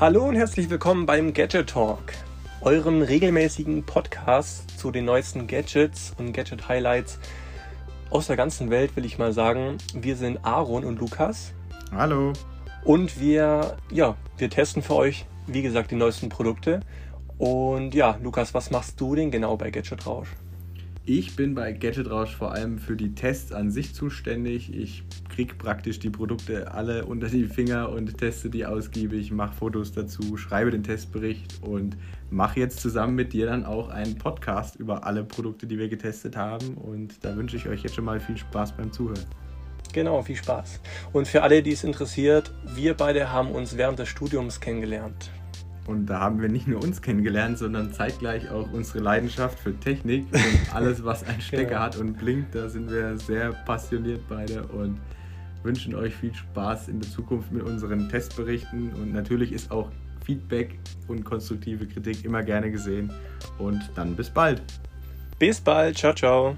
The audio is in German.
Hallo und herzlich willkommen beim Gadget Talk, eurem regelmäßigen Podcast zu den neuesten Gadgets und Gadget Highlights aus der ganzen Welt, will ich mal sagen. Wir sind Aaron und Lukas. Hallo. Und wir, ja, wir testen für euch, wie gesagt, die neuesten Produkte. Und ja, Lukas, was machst du denn genau bei Gadget Rausch? Ich bin bei Gadget Rausch vor allem für die Tests an sich zuständig. Ich kriege praktisch die Produkte alle unter die Finger und teste die ausgiebig, mache Fotos dazu, schreibe den Testbericht und mache jetzt zusammen mit dir dann auch einen Podcast über alle Produkte, die wir getestet haben. Und da wünsche ich euch jetzt schon mal viel Spaß beim Zuhören. Genau, viel Spaß. Und für alle, die es interessiert, wir beide haben uns während des Studiums kennengelernt. Und da haben wir nicht nur uns kennengelernt, sondern zeitgleich auch unsere Leidenschaft für Technik und alles, was einen Stecker ja. hat und blinkt. Da sind wir sehr passioniert beide und wünschen euch viel Spaß in der Zukunft mit unseren Testberichten. Und natürlich ist auch Feedback und konstruktive Kritik immer gerne gesehen. Und dann bis bald. Bis bald. Ciao, ciao.